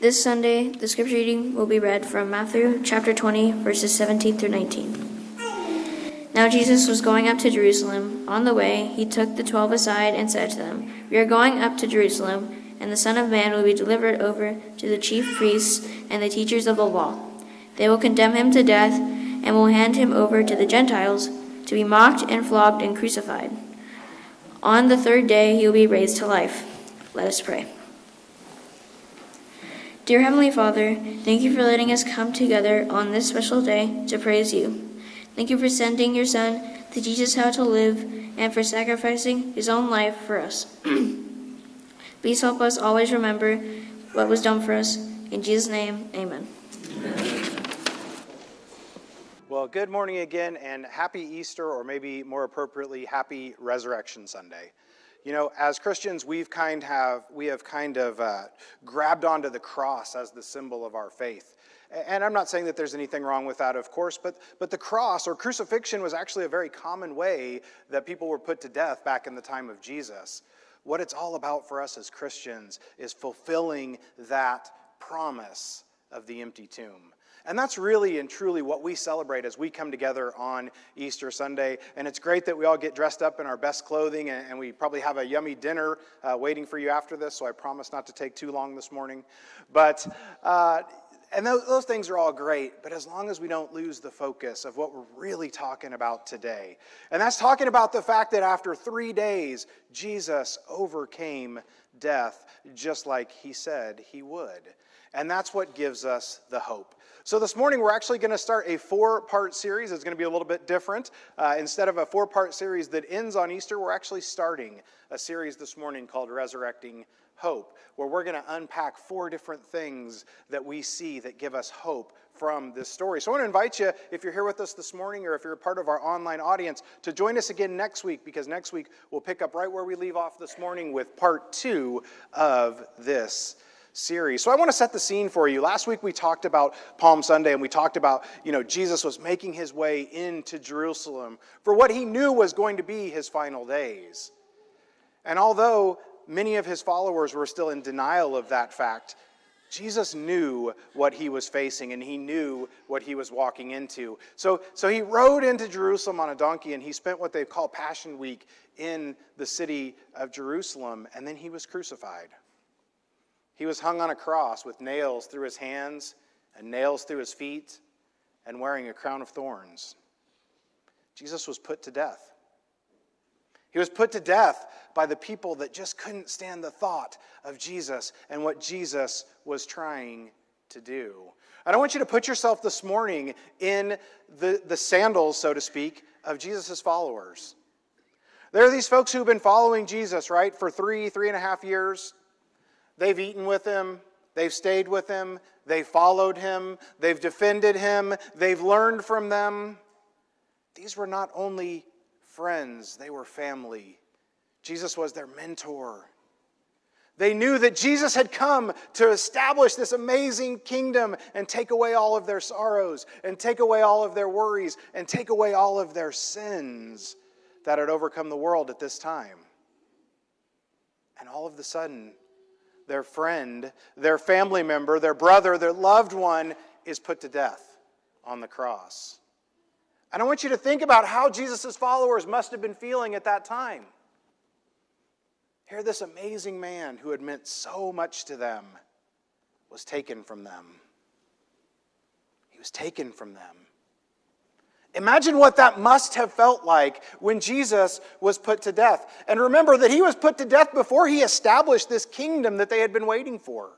This Sunday, the scripture reading will be read from Matthew chapter 20, verses 17 through 19. Now Jesus was going up to Jerusalem. On the way, he took the twelve aside and said to them, We are going up to Jerusalem, and the Son of Man will be delivered over to the chief priests and the teachers of the law. They will condemn him to death and will hand him over to the Gentiles to be mocked and flogged and crucified. On the third day, he will be raised to life. Let us pray. Dear Heavenly Father, thank you for letting us come together on this special day to praise you. Thank you for sending your Son to teach us how to live and for sacrificing his own life for us. Please help us always remember what was done for us. In Jesus' name, amen. Well, good morning again, and happy Easter, or maybe more appropriately, happy Resurrection Sunday. You know, as Christians, we've kind have we have kind of uh, grabbed onto the cross as the symbol of our faith. And I'm not saying that there's anything wrong with that, of course, but, but the cross or crucifixion was actually a very common way that people were put to death back in the time of Jesus. What it's all about for us as Christians is fulfilling that promise of the empty tomb. And that's really and truly what we celebrate as we come together on Easter Sunday. And it's great that we all get dressed up in our best clothing, and, we probably have a yummy dinner uh, waiting for you after this, so I promise not to take too long this morning. But, uh, and those, those things are all great, but as long as we don't lose the focus of what we're really talking about today, and that's talking about the fact that after three days, Jesus overcame death just like he said he would. And that's what gives us the hope. So, this morning we're actually going to start a four part series. It's going to be a little bit different. Uh, instead of a four part series that ends on Easter, we're actually starting a series this morning called Resurrecting Hope, where we're going to unpack four different things that we see that give us hope from this story. So I want to invite you, if you're here with us this morning or if you're a part of our online audience, to join us again next week because next week we'll pick up right where we leave off this morning with part two of this series. So I want to set the scene for you. Last week we talked about Palm Sunday and we talked about, you know, Jesus was making his way into Jerusalem for what he knew was going to be his final days. And although many of his followers were still in denial of that fact, Jesus knew what he was facing and he knew what he was walking into. So, so he rode into Jerusalem on a donkey and he spent what they call Passion Week in the city of Jerusalem and then he was crucified. He was hung on a cross with nails through his hands and nails through his feet and wearing a crown of thorns. Jesus was put to death. He was put to death by the people that just couldn't stand the thought of Jesus and what Jesus was trying to do. And I want you to put yourself this morning in the, the sandals, so to speak, of Jesus' followers. There are these folks who've been following Jesus, right, for three, three and a half years, They've eaten with him, they've stayed with him, they've followed him, they've defended him, they've learned from them. These were not only friends, they were family. Jesus was their mentor. They knew that Jesus had come to establish this amazing kingdom and take away all of their sorrows, and take away all of their worries, and take away all of their sins that had overcome the world at this time. And all of a sudden, their friend, their family member, their brother, their loved one is put to death on the cross. And I want you to think about how Jesus' followers must have been feeling at that time. Here, this amazing man who had meant so much to them was taken from them. He was taken from them. Imagine what that must have felt like when Jesus was put to death. And remember that he was put to death before he established this kingdom that they had been waiting for.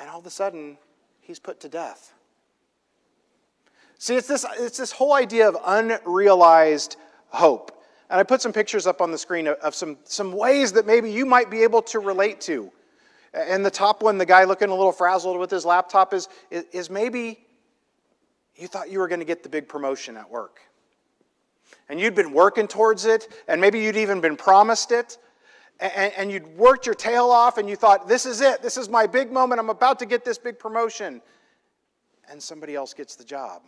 And all of a sudden, he's put to death. See, it's this, it's this whole idea of unrealized hope. And I put some pictures up on the screen of, some, some ways that maybe you might be able to relate to. And the top one, the guy looking a little frazzled with his laptop, is, is maybe you thought you were going to get the big promotion at work. And you'd been working towards it, and maybe you'd even been promised it, and, and you'd worked your tail off, and you thought, this is it, this is my big moment, I'm about to get this big promotion. And somebody else gets the job.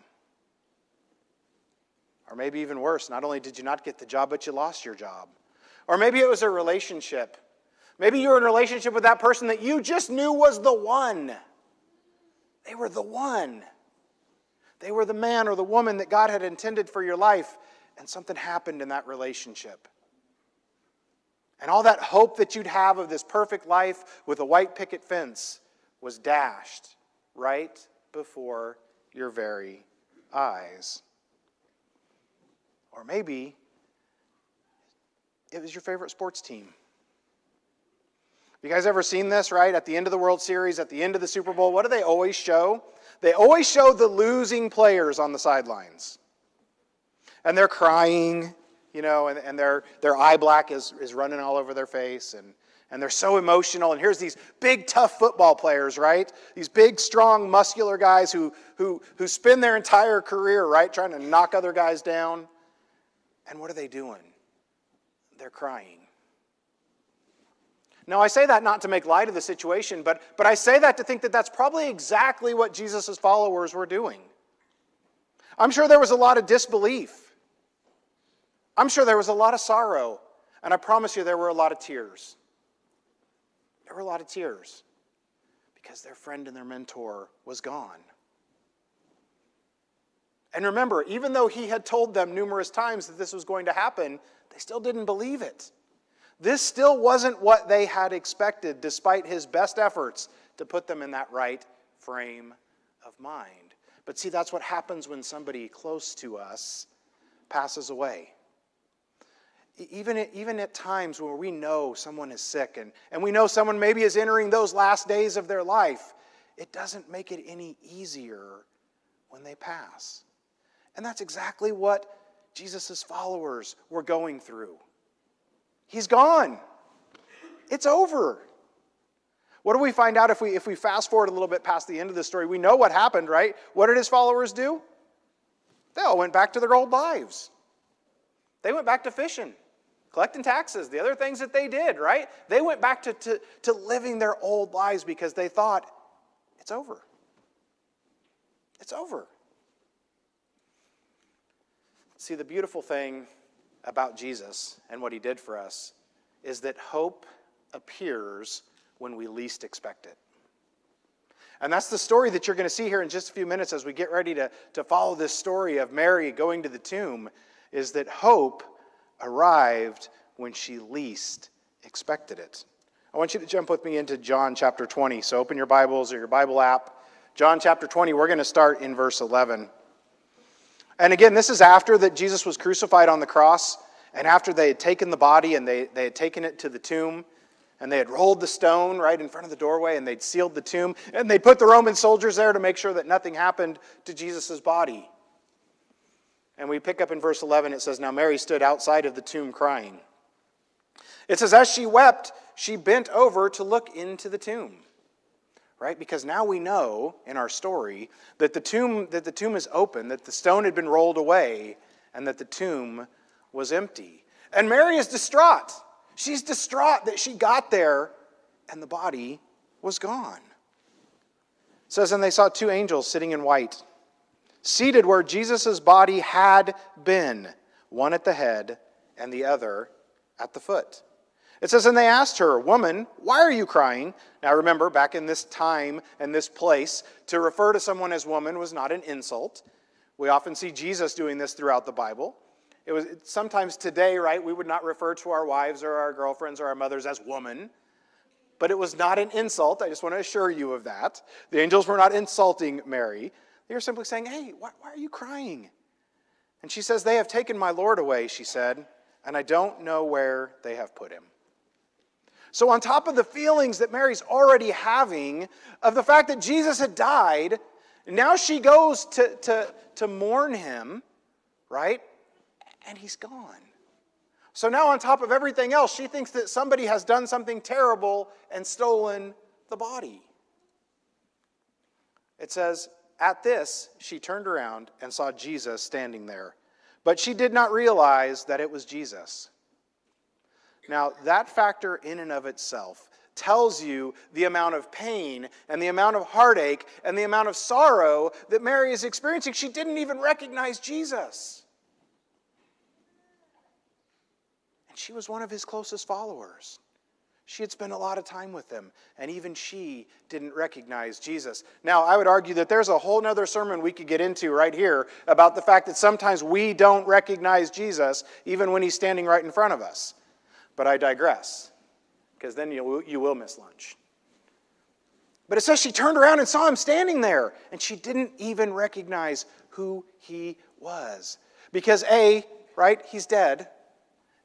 Or maybe even worse, not only did you not get the job, but you lost your job. Or maybe it was a relationship Maybe you're in a relationship with that person that you just knew was the one. They were the one. They were the man or the woman that God had intended for your life, and something happened in that relationship. And all that hope that you'd have of this perfect life with a white picket fence was dashed right before your very eyes. Or maybe it was your favorite sports team. You guys ever seen this, right? At the end of the World Series, at the end of the Super Bowl, what do they always show? They always show the losing players on the sidelines. And they're crying, you know, and, and their, their eye black is, is running all over their face, and, and they're so emotional. And here's these big, tough football players, right? These big, strong, muscular guys who, who, who spend their entire career, right, trying to knock other guys down. And what are they doing? They're crying. Now, I say that not to make light of the situation, but, but I say that to think that that's probably exactly what Jesus' followers were doing. I'm sure there was a lot of disbelief. I'm sure there was a lot of sorrow. And I promise you, there were a lot of tears. There were a lot of tears because their friend and their mentor was gone. And remember, even though he had told them numerous times that this was going to happen, they still didn't believe it. This still wasn't what they had expected, despite his best efforts to put them in that right frame of mind. But see, that's what happens when somebody close to us passes away. Even at, even at times where we know someone is sick and, and we know someone maybe is entering those last days of their life, it doesn't make it any easier when they pass. And that's exactly what Jesus' followers were going through. He's gone. It's over. What do we find out if we, if we fast forward a little bit past the end of the story? We know what happened, right? What did his followers do? They all went back to their old lives. They went back to fishing, collecting taxes, the other things that they did, right? They went back to, to, to living their old lives because they thought, it's over. It's over. See, the beautiful thing about Jesus and what he did for us is that hope appears when we least expect it. And that's the story that you're going to see here in just a few minutes as we get ready to, to follow this story of Mary going to the tomb, is that hope arrived when she least expected it. I want you to jump with me into John chapter 20. So open your Bibles or your Bible app. John chapter 20, we're going to start in verse 11. And again, this is after that Jesus was crucified on the cross, and after they had taken the body and they, they had taken it to the tomb, and they had rolled the stone right in front of the doorway, and they'd sealed the tomb, and they'd put the Roman soldiers there to make sure that nothing happened to Jesus' body. And we pick up in verse 11, it says, Now Mary stood outside of the tomb crying. It says, As she wept, she bent over to look into the tomb right? Because now we know in our story that the tomb that the tomb is open, that the stone had been rolled away, and that the tomb was empty. And Mary is distraught. She's distraught that she got there and the body was gone. It says, and they saw two angels sitting in white, seated where Jesus' body had been, one at the head and the other at the foot. It says, And they asked her, Woman, why are you crying? Now remember, back in this time and this place, to refer to someone as woman was not an insult. We often see Jesus doing this throughout the Bible. It was sometimes today, right, we would not refer to our wives or our girlfriends or our mothers as woman. But it was not an insult. I just want to assure you of that. The angels were not insulting Mary. They were simply saying, Hey, why, why are you crying? And she says, They have taken my Lord away, she said, and I don't know where they have put him. So, on top of the feelings that Mary's already having of the fact that Jesus had died, now she goes to, to, to mourn him, right? And he's gone. So now, on top of everything else, she thinks that somebody has done something terrible and stolen the body. It says, At this, she turned around and saw Jesus standing there. But she did not realize that it was Jesus. Now, that factor in and of itself tells you the amount of pain and the amount of heartache and the amount of sorrow that Mary is experiencing. She didn't even recognize Jesus. And she was one of his closest followers. She had spent a lot of time with him, and even she didn't recognize Jesus. Now, I would argue that there's a whole other sermon we could get into right here about the fact that sometimes we don't recognize Jesus even when he's standing right in front of us. But I digress, because then you, you will miss lunch. But it says she turned around and saw him standing there, and she didn't even recognize who he was. Because A, right, he's dead,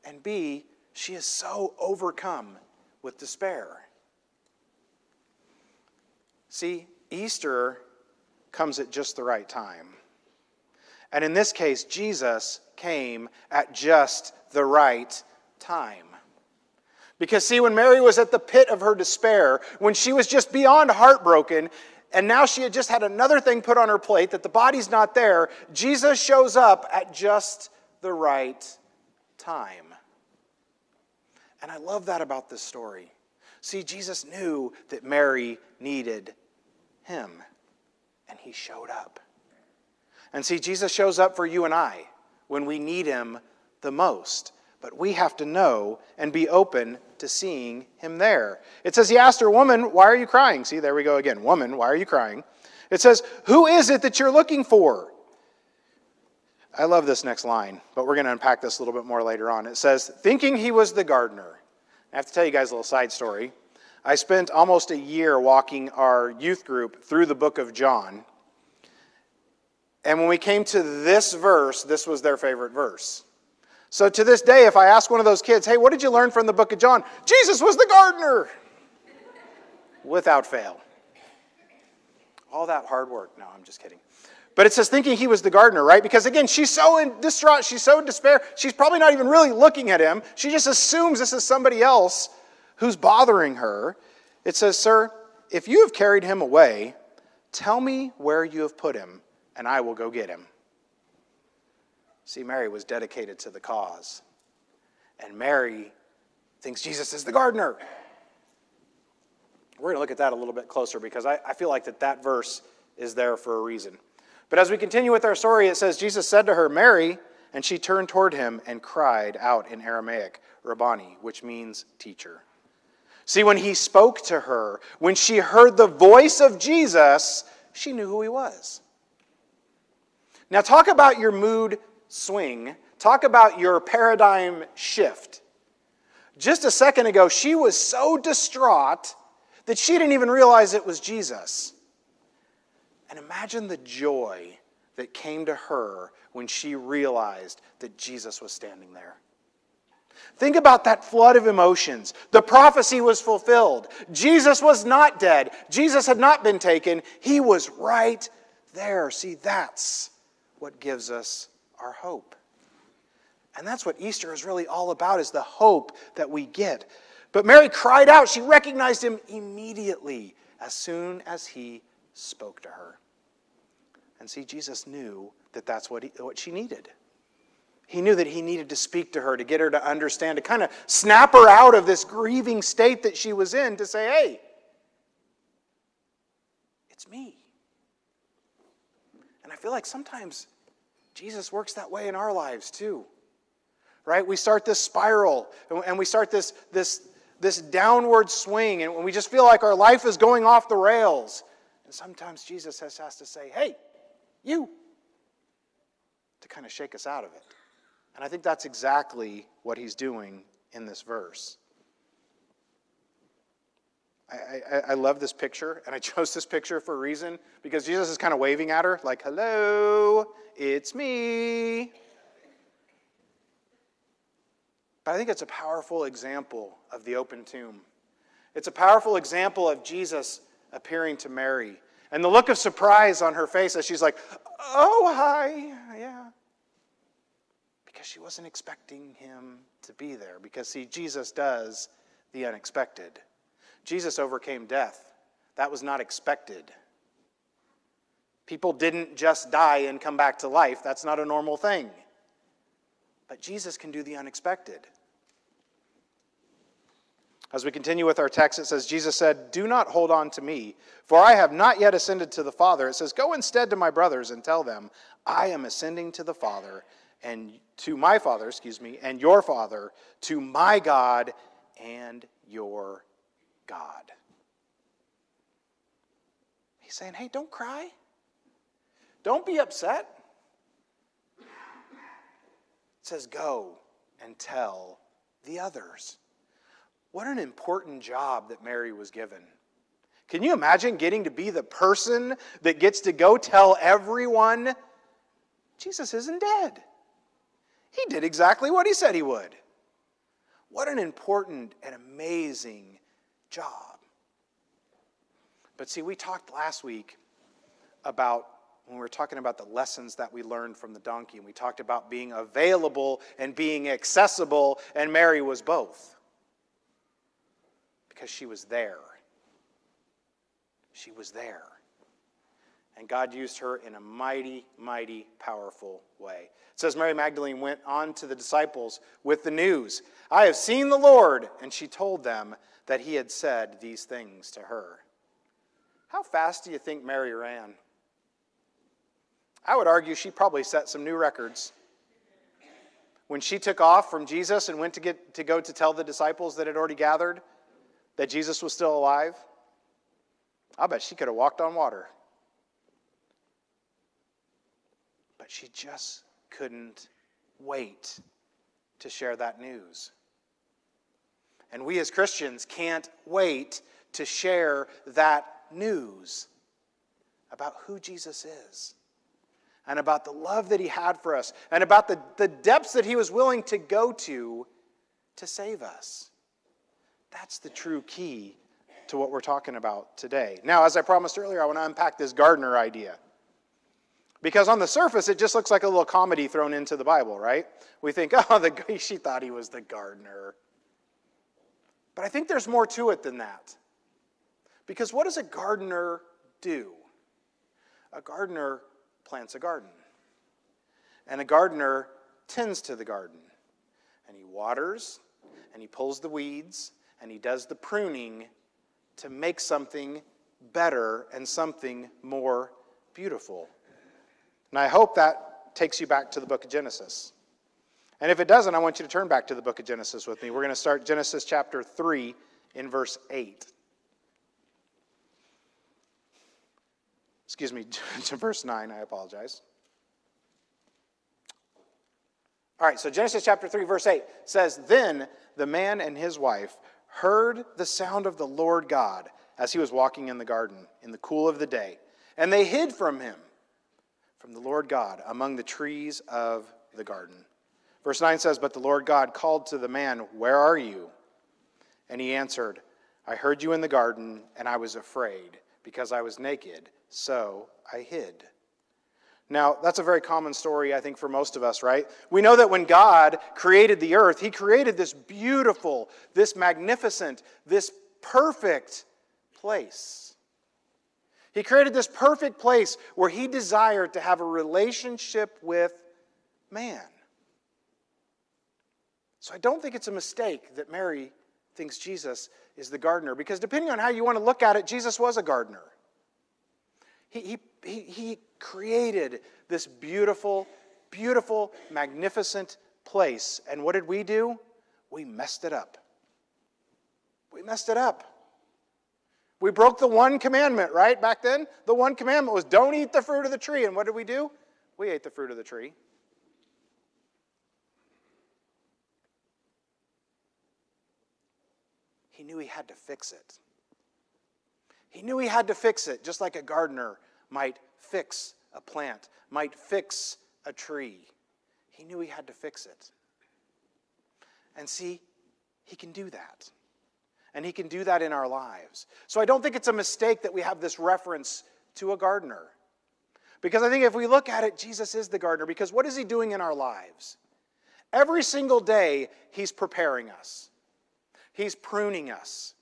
and B, she is so overcome with despair. See, Easter comes at just the right time. And in this case, Jesus came at just the right time. Because, see, when Mary was at the pit of her despair, when she was just beyond heartbroken, and now she had just had another thing put on her plate that the body's not there, Jesus shows up at just the right time. And I love that about this story. See, Jesus knew that Mary needed him, and he showed up. And see, Jesus shows up for you and I when we need him the most. But we have to know and be open to seeing him there. It says, He asked her, Woman, why are you crying? See, there we go again. Woman, why are you crying? It says, Who is it that you're looking for? I love this next line, but we're going to unpack this a little bit more later on. It says, thinking he was the gardener. I have to tell you guys a little side story. I spent almost a year walking our youth group through the book of John. And when we came to this verse, this was their favorite verse. So to this day, if I ask one of those kids, hey, what did you learn from the book of John? Jesus was the gardener. Without fail. All that hard work. No, I'm just kidding. But it says thinking he was the gardener, right? Because again, she's so in distraught, she's so in despair, she's probably not even really looking at him. She just assumes this is somebody else who's bothering her. It says, Sir, if you have carried him away, tell me where you have put him, and I will go get him. See, Mary was dedicated to the cause. And Mary thinks Jesus is the gardener. We're going to look at that a little bit closer because I, I feel like that, that verse is there for a reason. But as we continue with our story, it says, Jesus said to her, Mary, and she turned toward him and cried out in Aramaic, Rabboni, which means teacher. See, when he spoke to her, when she heard the voice of Jesus, she knew who he was. Now, talk about your mood swing. Talk about your paradigm shift. Just a second ago, she was so distraught that she didn't even realize it was Jesus. And imagine the joy that came to her when she realized that Jesus was standing there. Think about that flood of emotions. The prophecy was fulfilled. Jesus was not dead. Jesus had not been taken. He was right there. See, that's what gives us our hope. And that's what Easter is really all about is the hope that we get. But Mary cried out. She recognized him immediately as soon as he spoke to her. And see, Jesus knew that that's what, he, what she needed. He knew that he needed to speak to her, to get her to understand, to kind of snap her out of this grieving state that she was in, to say, hey, it's me. And I feel like sometimes Jesus works that way in our lives too. Right? We start this spiral and we start this, this, this downward swing, and we just feel like our life is going off the rails. And sometimes Jesus has, has to say, hey, you, to kind of shake us out of it. And I think that's exactly what he's doing in this verse. I, I, I, love this picture, and I chose this picture for a reason because Jesus is kind of waving at her, like, hello, it's me. But I think it's a powerful example of the open tomb. It's a powerful example of Jesus appearing to Mary and the look of surprise on her face as she's like, oh, hi, yeah. Because she wasn't expecting him to be there. Because, see, Jesus does the unexpected. Jesus overcame death, that was not expected. People didn't just die and come back to life, that's not a normal thing. But Jesus can do the unexpected. As we continue with our text, it says, Jesus said, Do not hold on to me, for I have not yet ascended to the Father. It says, Go instead to my brothers and tell them, I am ascending to the Father, and to my Father, excuse me, and your Father, to my God and your God. He's saying, hey, don't cry. Don't be upset. It says, go and tell the others. What an important job that Mary was given. Can you imagine getting to be the person that gets to go tell everyone Jesus isn't dead? He did exactly what he said he would. What an important and amazing job. But see, we talked last week about when we were talking about the lessons that we learned from the donkey, and we talked about being available and being accessible, and Mary was both because she was there. She was there. And God used her in a mighty, mighty, powerful way. It says Mary Magdalene went on to the disciples with the news I have seen the Lord. And she told them that he had said these things to her. How fast do you think Mary ran? I would argue she probably set some new records. When she took off from Jesus and went to, get, to go to tell the disciples that had already gathered that Jesus was still alive, I bet she could have walked on water. But she just couldn't wait to share that news. And we as Christians can't wait to share that news about who Jesus is and about the love that he had for us and about the, the depths that he was willing to go to to save us. That's the true key to what we're talking about today. Now, as I promised earlier, I want to unpack this gardener idea. Because on the surface, it just looks like a little comedy thrown into the Bible, right? We think, oh, the, she thought he was the gardener. But I think there's more to it than that. Because what does a gardener do? A gardener plants a garden, and a gardener tends to the garden. And he waters, and he pulls the weeds, and he does the pruning to make something better and something more beautiful. And I hope that takes you back to the book of Genesis. And if it doesn't, I want you to turn back to the book of Genesis with me. We're going to start Genesis chapter 3 in verse 8. Excuse me, to verse 9, I apologize. All right, so Genesis chapter 3, verse 8 says, Then the man and his wife heard the sound of the Lord God as he was walking in the garden in the cool of the day. And they hid from him, from the Lord God, among the trees of the garden. Verse 9 says, But the Lord God called to the man, Where are you? And he answered, I heard you in the garden, and I was afraid, because I was naked, so I hid. Now, that's a very common story, I think, for most of us, right? We know that when God created the earth, He created this beautiful, this magnificent, this perfect place. He created this perfect place where He desired to have a relationship with man. So I don't think it's a mistake that Mary thinks Jesus is the gardener, because depending on how you want to look at it, Jesus was a gardener. He, he, he, created this beautiful, beautiful, magnificent place. And what did we do? We messed it up. We messed it up. We broke the one commandment, right? Back then, the one commandment was don't eat the fruit of the tree. And what did we do? We ate the fruit of the tree. He knew he had to fix it. He knew he had to fix it, just like a gardener might fix a plant, might fix a tree. He knew he had to fix it. And see, he can do that. And he can do that in our lives. So I don't think it's a mistake that we have this reference to a gardener. Because I think if we look at it, Jesus is the gardener. Because what is he doing in our lives? Every single day, he's preparing us, he's pruning us,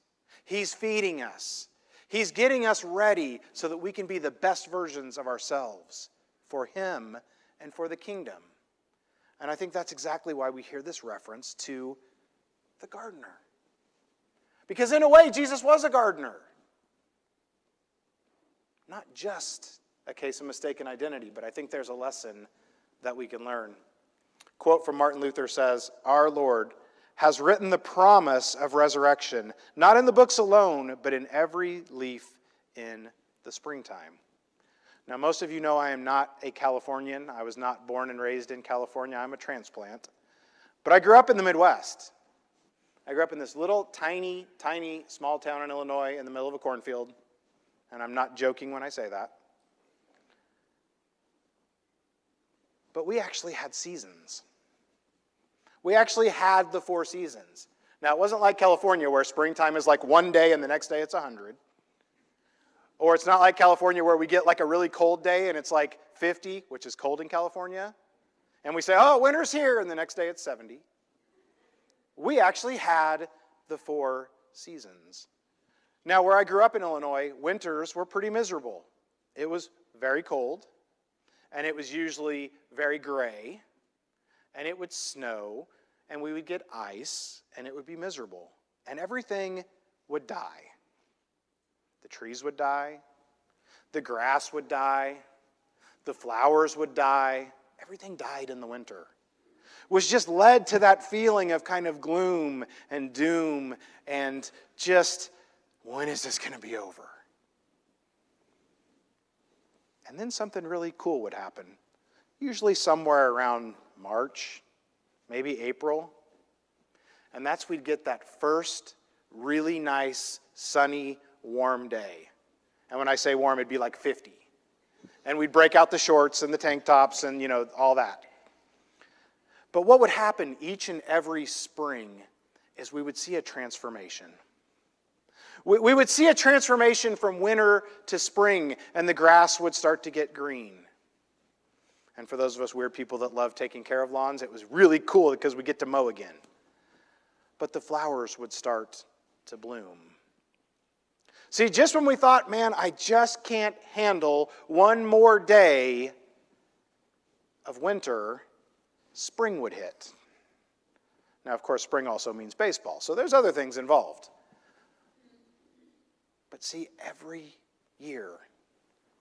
he's feeding us, He's getting us ready so that we can be the best versions of ourselves for Him and for the kingdom. And I think that's exactly why we hear this reference to the gardener. Because, in a way, Jesus was a gardener. Not just a case of mistaken identity, but I think there's a lesson that we can learn. Quote from Martin Luther says, Our Lord has written the promise of resurrection, not in the books alone, but in every leaf in the springtime. Now, most of you know I am not a Californian. I was not born and raised in California. I'm a transplant. But I grew up in the Midwest. I grew up in this little, tiny, tiny, small town in Illinois in the middle of a cornfield. And I'm not joking when I say that. But we actually had seasons. We actually had the four seasons. Now, it wasn't like California where springtime is like one day and the next day it's 100. Or it's not like California where we get like a really cold day and it's like 50, which is cold in California. And we say, oh, winter's here, and the next day it's 70. We actually had the four seasons. Now, where I grew up in Illinois, winters were pretty miserable. It was very cold, and it was usually very gray, and it would snow, and we would get ice, and it would be miserable, and everything would die. The trees would die, the grass would die, the flowers would die, everything died in the winter. Was just led to that feeling of kind of gloom and doom and just, when is this going to be over? And then something really cool would happen, usually somewhere around March, maybe April. And that's we'd get that first really nice, sunny, warm day. And when I say warm, it'd be like 50. And we'd break out the shorts and the tank tops and, you know, all that. But what would happen each and every spring is we would see a transformation. We, we would see a transformation from winter to spring, and the grass would start to get green. And for those of us weird people that love taking care of lawns, it was really cool because we get to mow again. But the flowers would start to bloom. See, just when we thought, man, I just can't handle one more day of winter, spring would hit. Now, of course, spring also means baseball, so there's other things involved. But see, every year,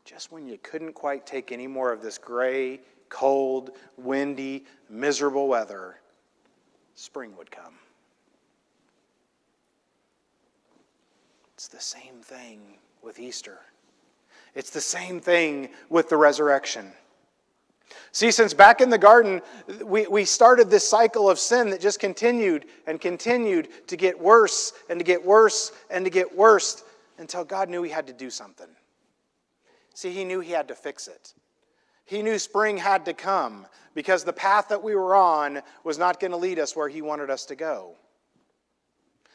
just when you couldn't quite take any more of this gray, cold, windy, miserable weather, spring would come. It's the same thing with Easter. It's the same thing with the resurrection. See, since back in the garden, we, we started this cycle of sin that just continued and continued to get worse and to get worse and to get worse until God knew He had to do something. See, He knew He had to fix it. He knew spring had to come because the path that we were on was not going to lead us where He wanted us to go.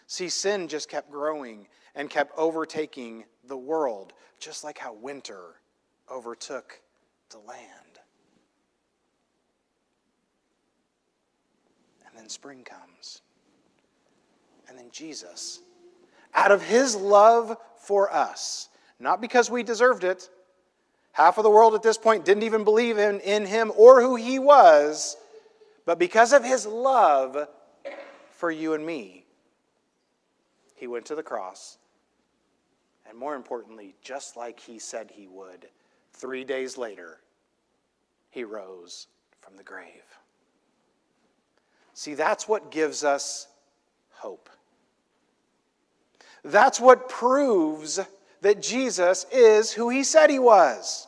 See, sin just kept growing and kept overtaking the world, just like how winter overtook the land. And then spring comes. And then Jesus, out of his love for us, not because we deserved it, half of the world at this point didn't even believe in, in him or who he was, but because of his love for you and me, he went to the cross and more importantly, just like he said he would, three days later, he rose from the grave. See, that's what gives us hope. That's what proves that Jesus is who he said he was.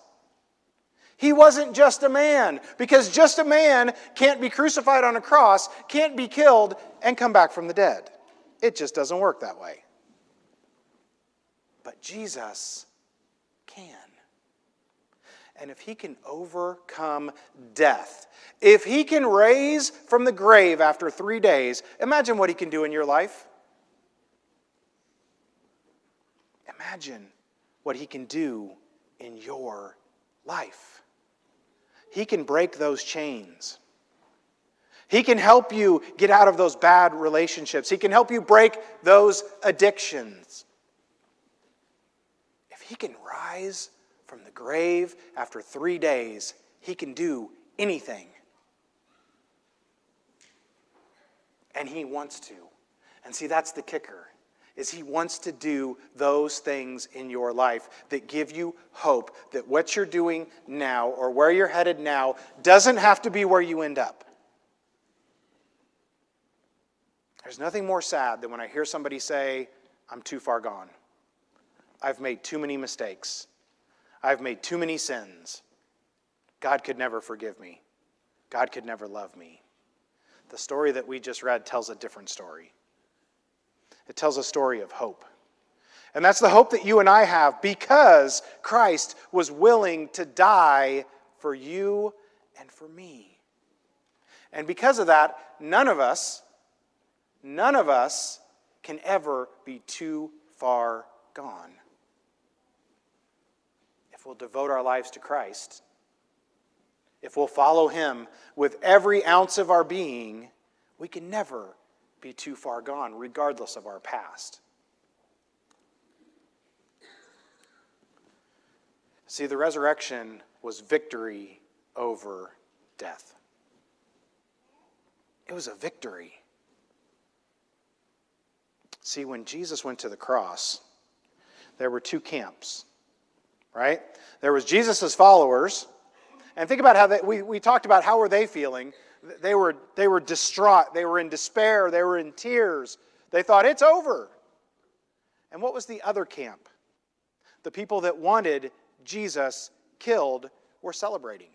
He wasn't just a man, because just a man can't be crucified on a cross, can't be killed, and come back from the dead. It just doesn't work that way. But Jesus can. And if he can overcome death, if he can raise from the grave after three days, imagine what he can do in your life. Imagine what he can do in your life. He can break those chains. He can help you get out of those bad relationships. He can help you break those addictions If he can rise from the grave after three days, he can do anything. And he wants to. And see, that's the kicker. Is he wants to do those things in your life that give you hope that what you're doing now or where you're headed now doesn't have to be where you end up. There's nothing more sad than when I hear somebody say, I'm too far gone. I've made too many mistakes. I've made too many sins. God could never forgive me. God could never love me. The story that we just read tells a different story. It tells a story of hope. And that's the hope that you and I have because Christ was willing to die for you and for me. And because of that, none of us, none of us can ever be too far gone. If we'll devote our lives to Christ, if we'll follow Him with every ounce of our being, we can never be too far gone, regardless of our past. See, the resurrection was victory over death. It was a victory. See, when Jesus went to the cross, there were two camps, right? There was Jesus' followers, and think about how they, we, we talked about how were they feeling. They were, they were distraught. They were in despair. They were in tears. They thought, it's over. And what was the other camp? The people that wanted Jesus killed were celebrating.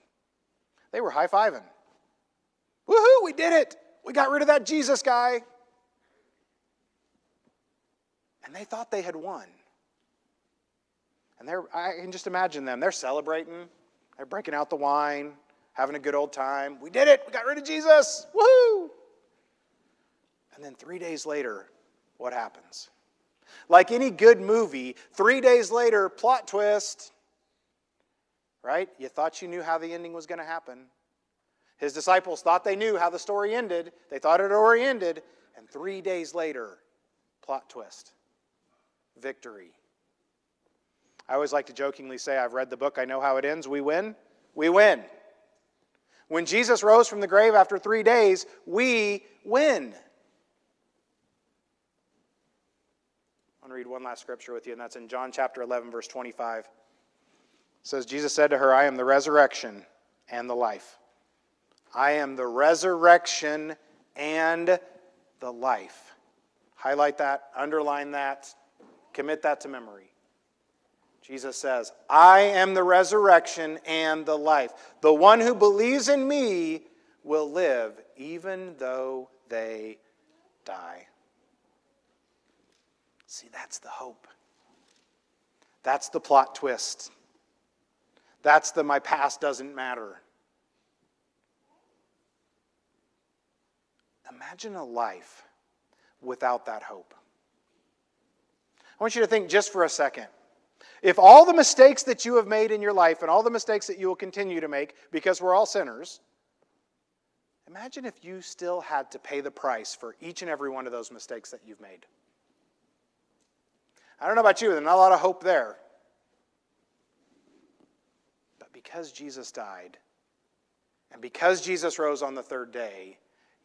They were high fiving. Woohoo, we did it! We got rid of that Jesus guy. And they thought they had won. And they're, I can just imagine them. They're celebrating, they're breaking out the wine, having a good old time. We did it! We got rid of Jesus! Woohoo! And then three days later, what happens? Like any good movie, three days later, plot twist. Right? You thought you knew how the ending was going to happen. His disciples thought they knew how the story ended. They thought it already ended. And three days later, plot twist victory. I always like to jokingly say, I've read the book, I know how it ends. We win. We win. When Jesus rose from the grave after three days, we win. I want to read one last scripture with you, and that's in John chapter 11, verse 25. It says, Jesus said to her, I am the resurrection and the life. I am the resurrection and the life. Highlight that, underline that, commit that to memory. Jesus says, I am the resurrection and the life. The one who believes in me will live even though they die. See, that's the hope. That's the plot twist. That's the my past doesn't matter. Imagine a life without that hope. I want you to think just for a second. If all the mistakes that you have made in your life and all the mistakes that you will continue to make, because we're all sinners, imagine if you still had to pay the price for each and every one of those mistakes that you've made. I don't know about you, there's not a lot of hope there. But because Jesus died, and because Jesus rose on the third day,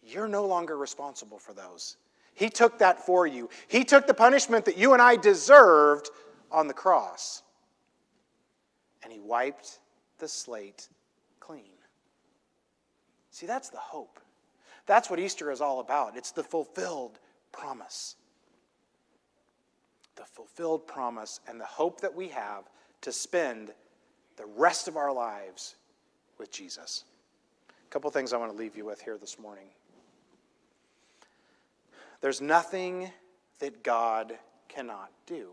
you're no longer responsible for those. He took that for you. He took the punishment that you and I deserved on the cross. And He wiped the slate clean. See, that's the hope. That's what Easter is all about. It's the fulfilled promise. The fulfilled promise and the hope that we have to spend the rest of our lives with Jesus. A couple things I want to leave you with here this morning. There's nothing that God cannot do.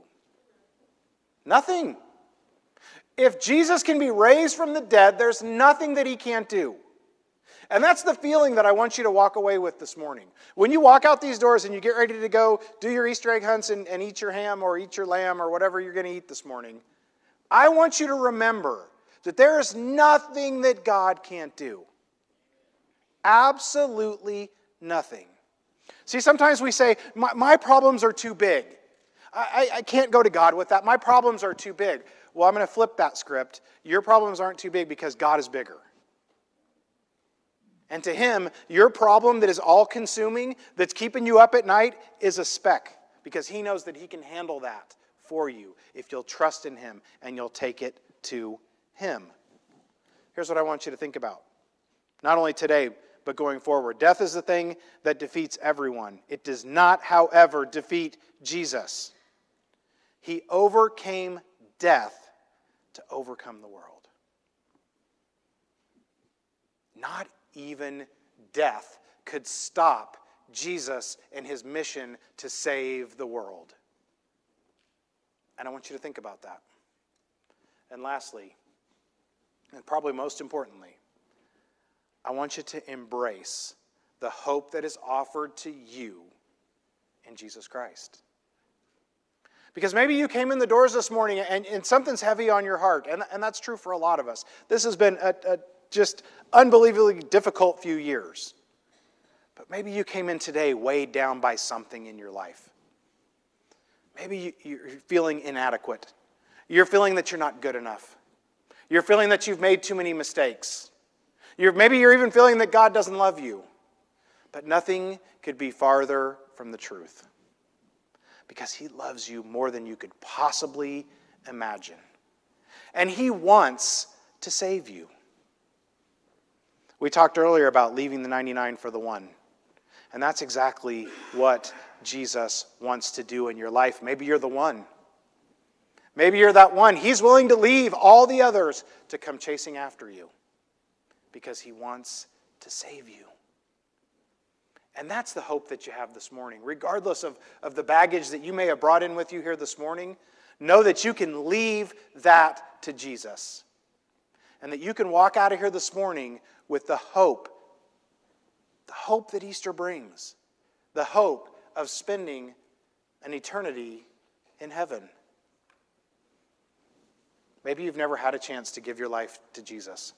Nothing. If Jesus can be raised from the dead, there's nothing that he can't do. And that's the feeling that I want you to walk away with this morning. When you walk out these doors and you get ready to go do your Easter egg hunts and, and eat your ham or eat your lamb or whatever you're going to eat this morning, I want you to remember that there is nothing that God can't do. Absolutely nothing. See, sometimes we say, my, my problems are too big. I, I, can't go to God with that. My problems are too big. Well, I'm going to flip that script. Your problems aren't too big because God is bigger. And to Him, your problem that is all consuming, that's keeping you up at night, is a speck because He knows that He can handle that for you if you'll trust in Him and you'll take it to Him. Here's what I want you to think about. Not only today, but going forward. Death is the thing that defeats everyone. It does not, however, defeat Jesus. He overcame death to overcome the world. Not even death could stop Jesus and his mission to save the world. And I want you to think about that. And lastly, and probably most importantly, I want you to embrace the hope that is offered to you in Jesus Christ. Because maybe you came in the doors this morning and, and something's heavy on your heart, and, and that's true for a lot of us. This has been a, a just unbelievably difficult few years. But maybe you came in today weighed down by something in your life. Maybe you're feeling inadequate. You're feeling that you're not good enough. You're feeling that you've made too many mistakes. You're, maybe you're even feeling that God doesn't love you. But nothing could be farther from the truth because He loves you more than you could possibly imagine. And He wants to save you. We talked earlier about leaving the 99 for the one. And that's exactly what Jesus wants to do in your life. Maybe you're the one. Maybe you're that one. He's willing to leave all the others to come chasing after you because he wants to save you. And that's the hope that you have this morning. Regardless of, of the baggage that you may have brought in with you here this morning, know that you can leave that to Jesus. And that you can walk out of here this morning with the hope, the hope that Easter brings, the hope of spending an eternity in heaven. Maybe you've never had a chance to give your life to Jesus.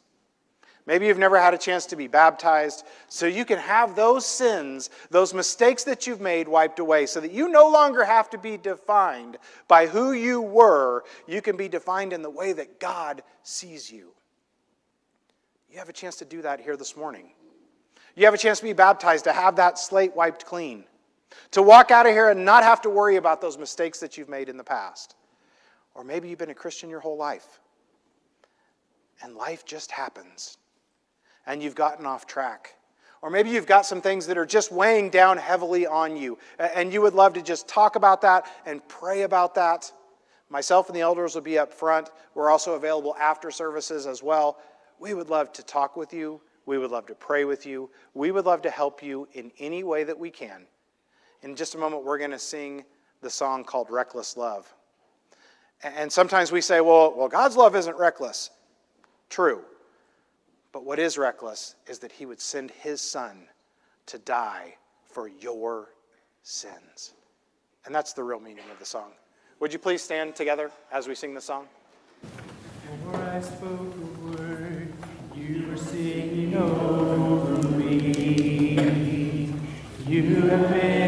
Maybe you've never had a chance to be baptized, so you can have those sins, those mistakes that you've made wiped away, so that you no longer have to be defined by who you were. You can be defined in the way that God sees you. You have a chance to do that here this morning. You have a chance to be baptized, to have that slate wiped clean, to walk out of here and not have to worry about those mistakes that you've made in the past. Or maybe you've been a Christian your whole life, and life just happens and you've gotten off track. Or maybe you've got some things that are just weighing down heavily on you, and you would love to just talk about that and pray about that. Myself and the elders will be up front. We're also available after services as well. We would love to talk with you. We would love to pray with you. We would love to help you in any way that we can. In just a moment, we're going to sing the song called Reckless Love. And sometimes we say, well, well, God's love isn't reckless. True. But what is reckless is that he would send his son to die for your sins. And that's the real meaning of the song. Would you please stand together as we sing the song? Before I spoke a word, you were singing over me. You have been